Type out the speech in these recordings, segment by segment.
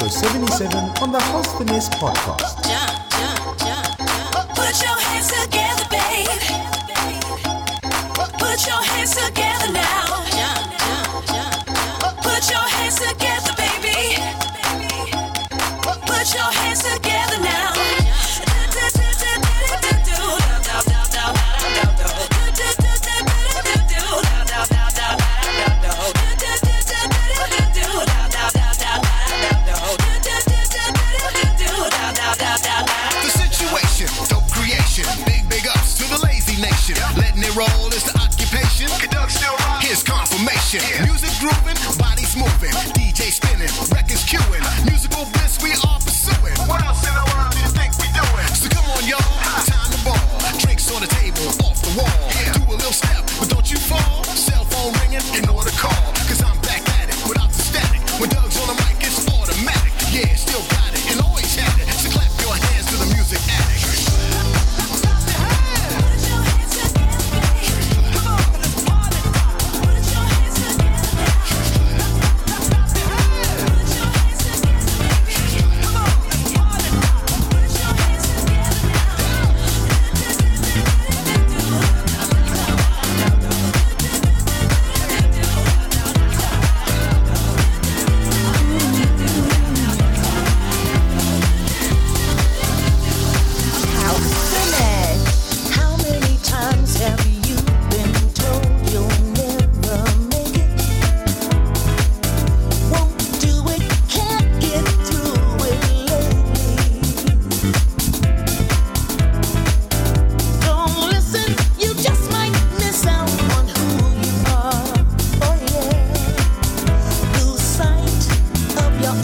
underscore 77 on the House Finesse podcast.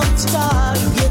of time.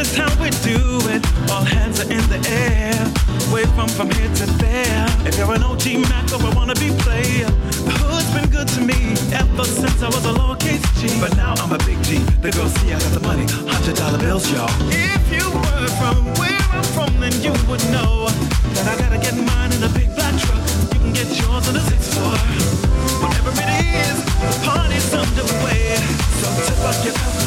Is how we do it. All hands are in the air. Wave from from here to there. If you're an OG Mac or a wannabe player, the hood's been good to me ever since I was a lowercase G. But now I'm a big G. The girls see I got the money, hundred dollar bills, y'all. If you were from where I'm from, then you would know that I gotta get mine in a big black truck. You can get yours in a six four. Whatever it is, the party's underway. So tip up your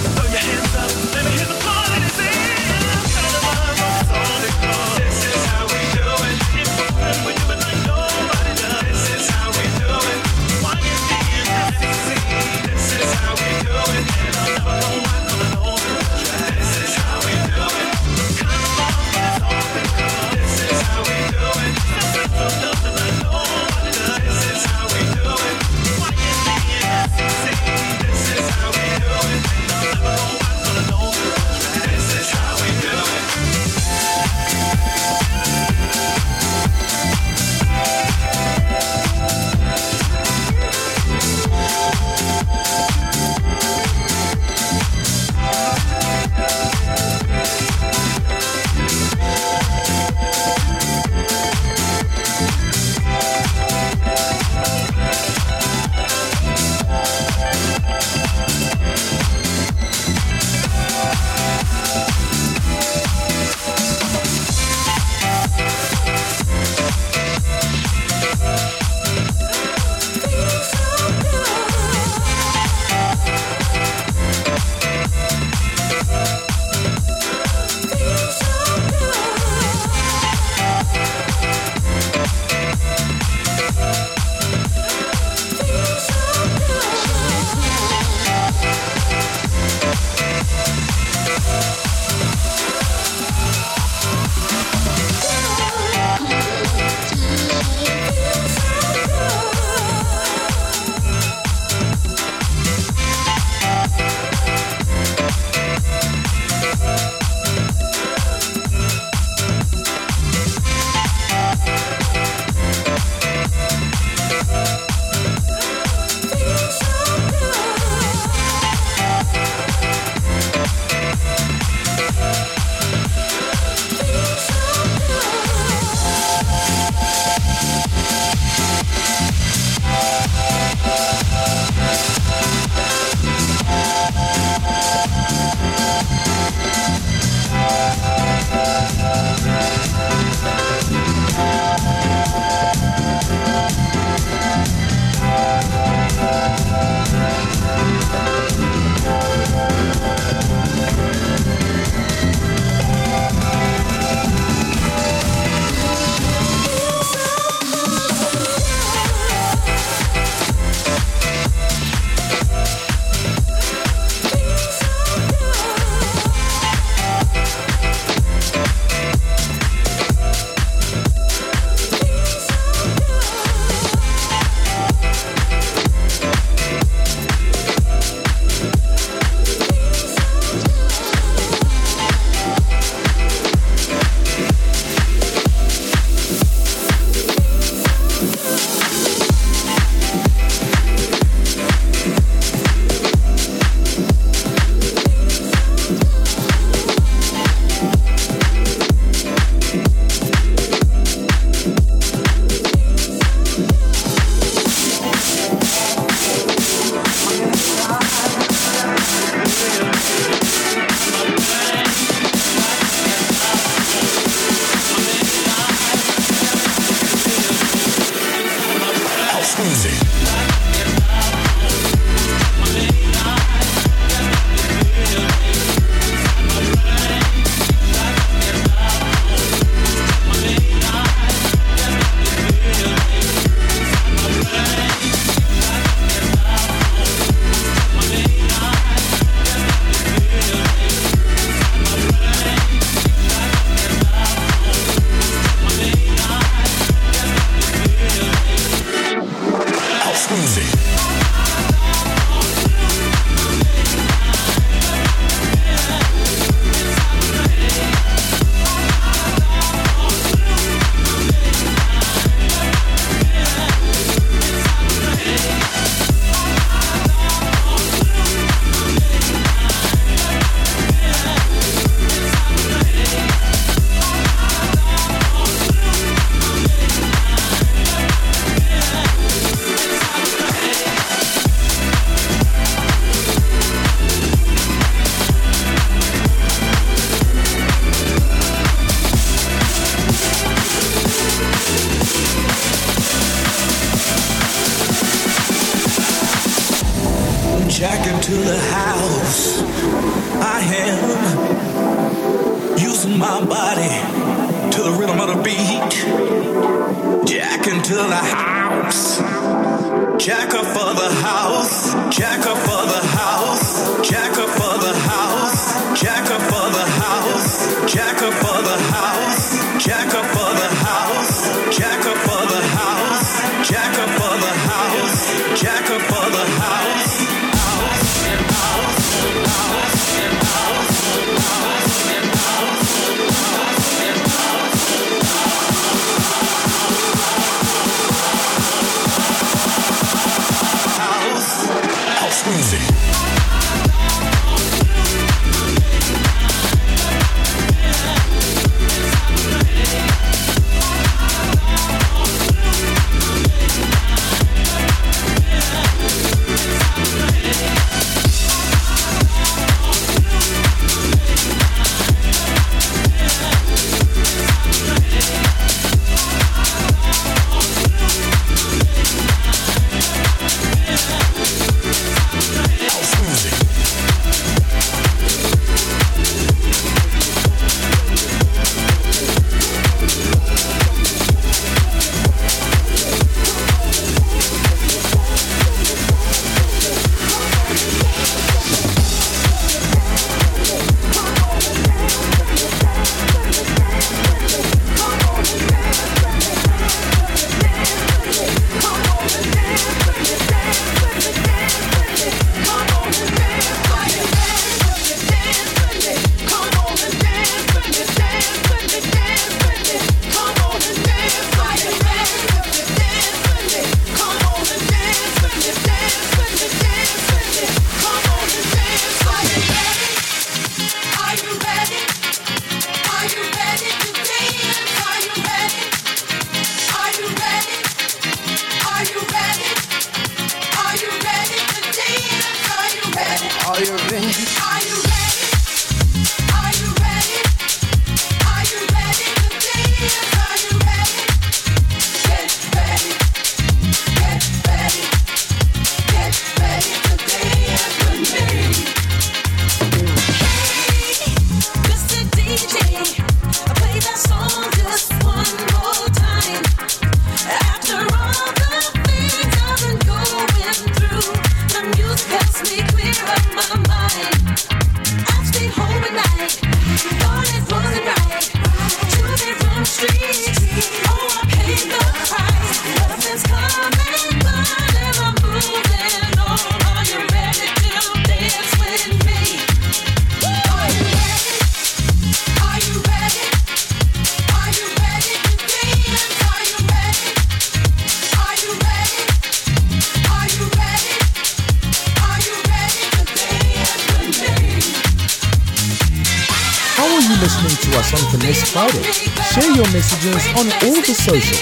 your messages on all the socials.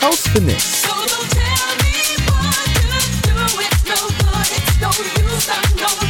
House Finesse. So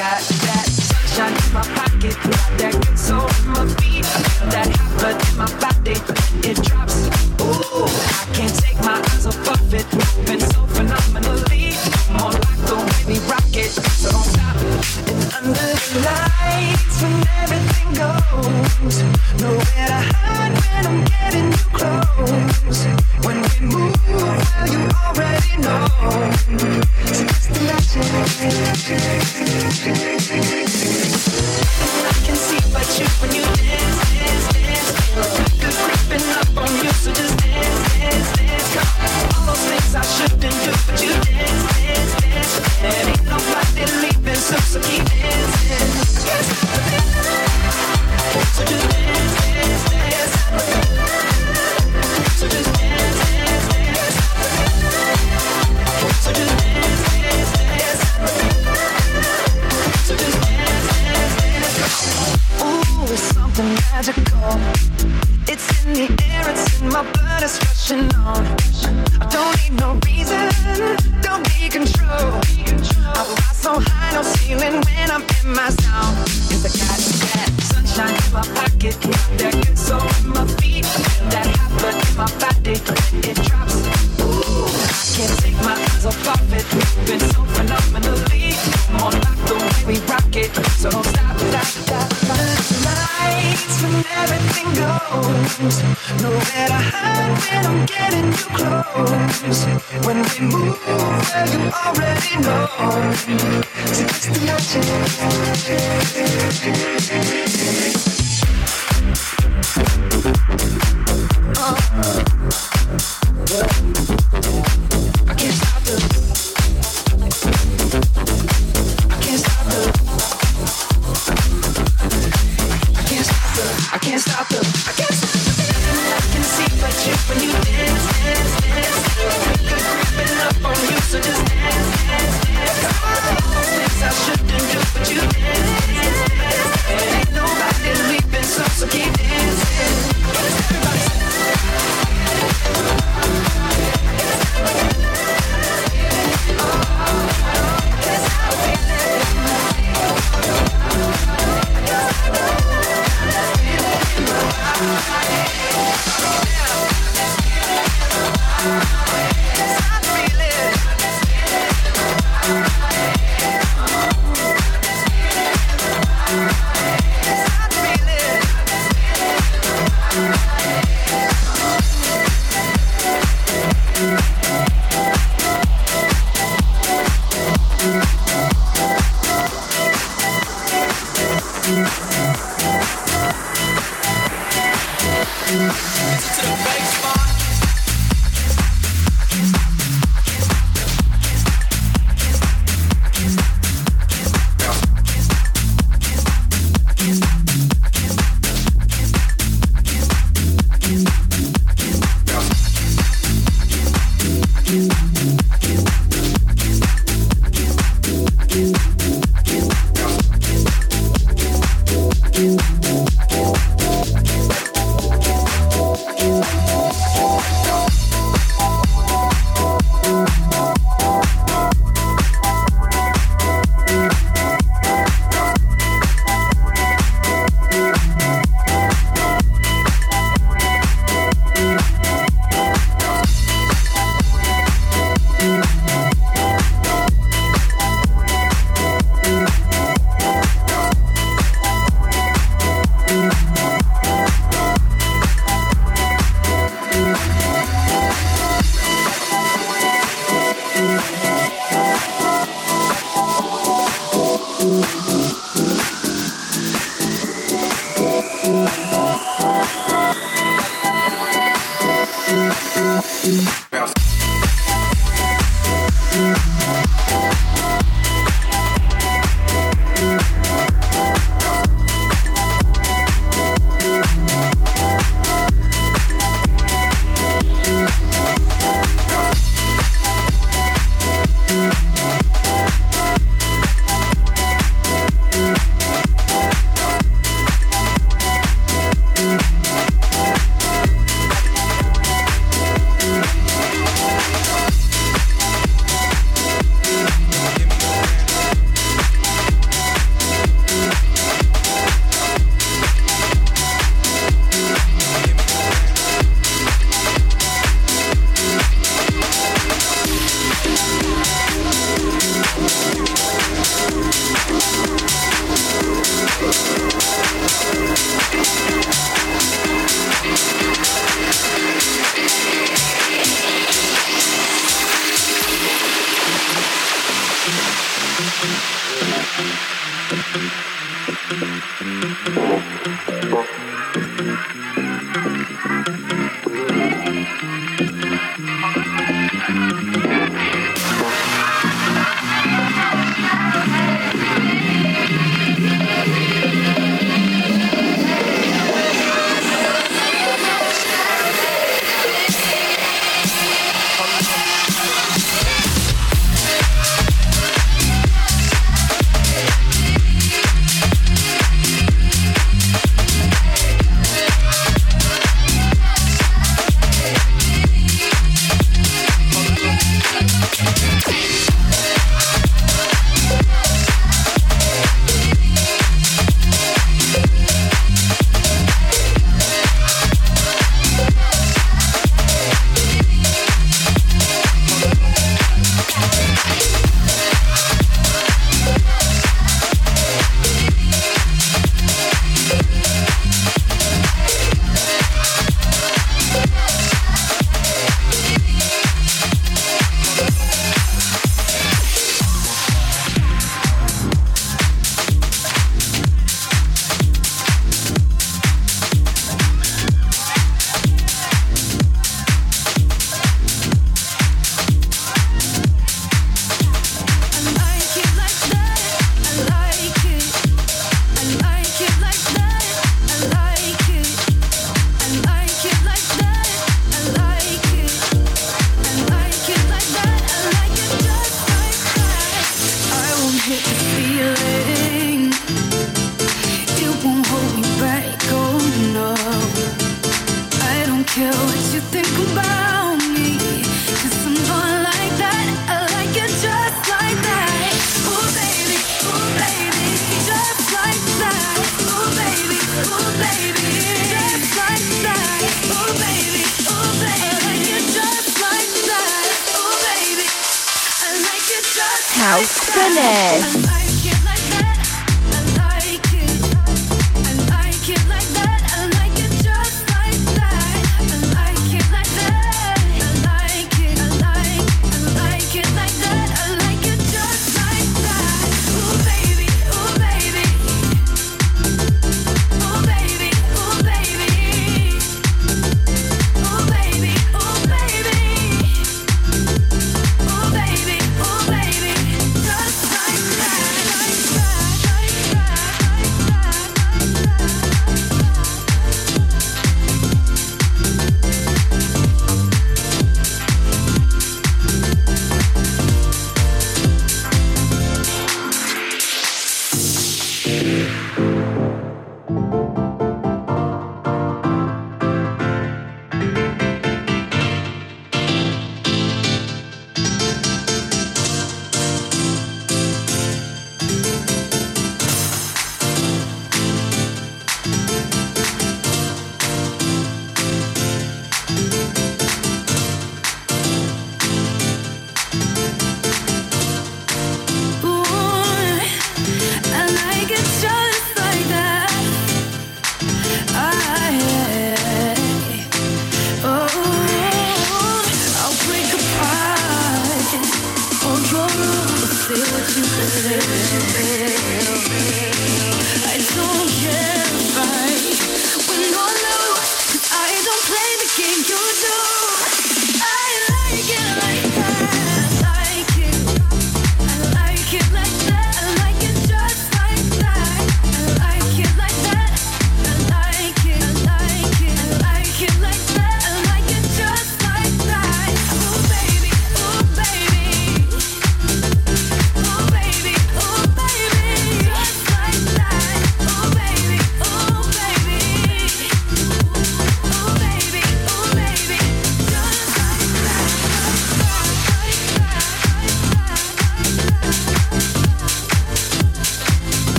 got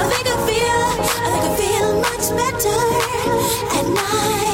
I think I feel, I think I feel much better at night.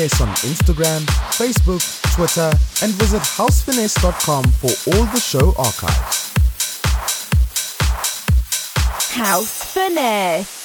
Finesse on Instagram, Facebook, Twitter, and visit housefinesse.com for all the show archives. House Finesse.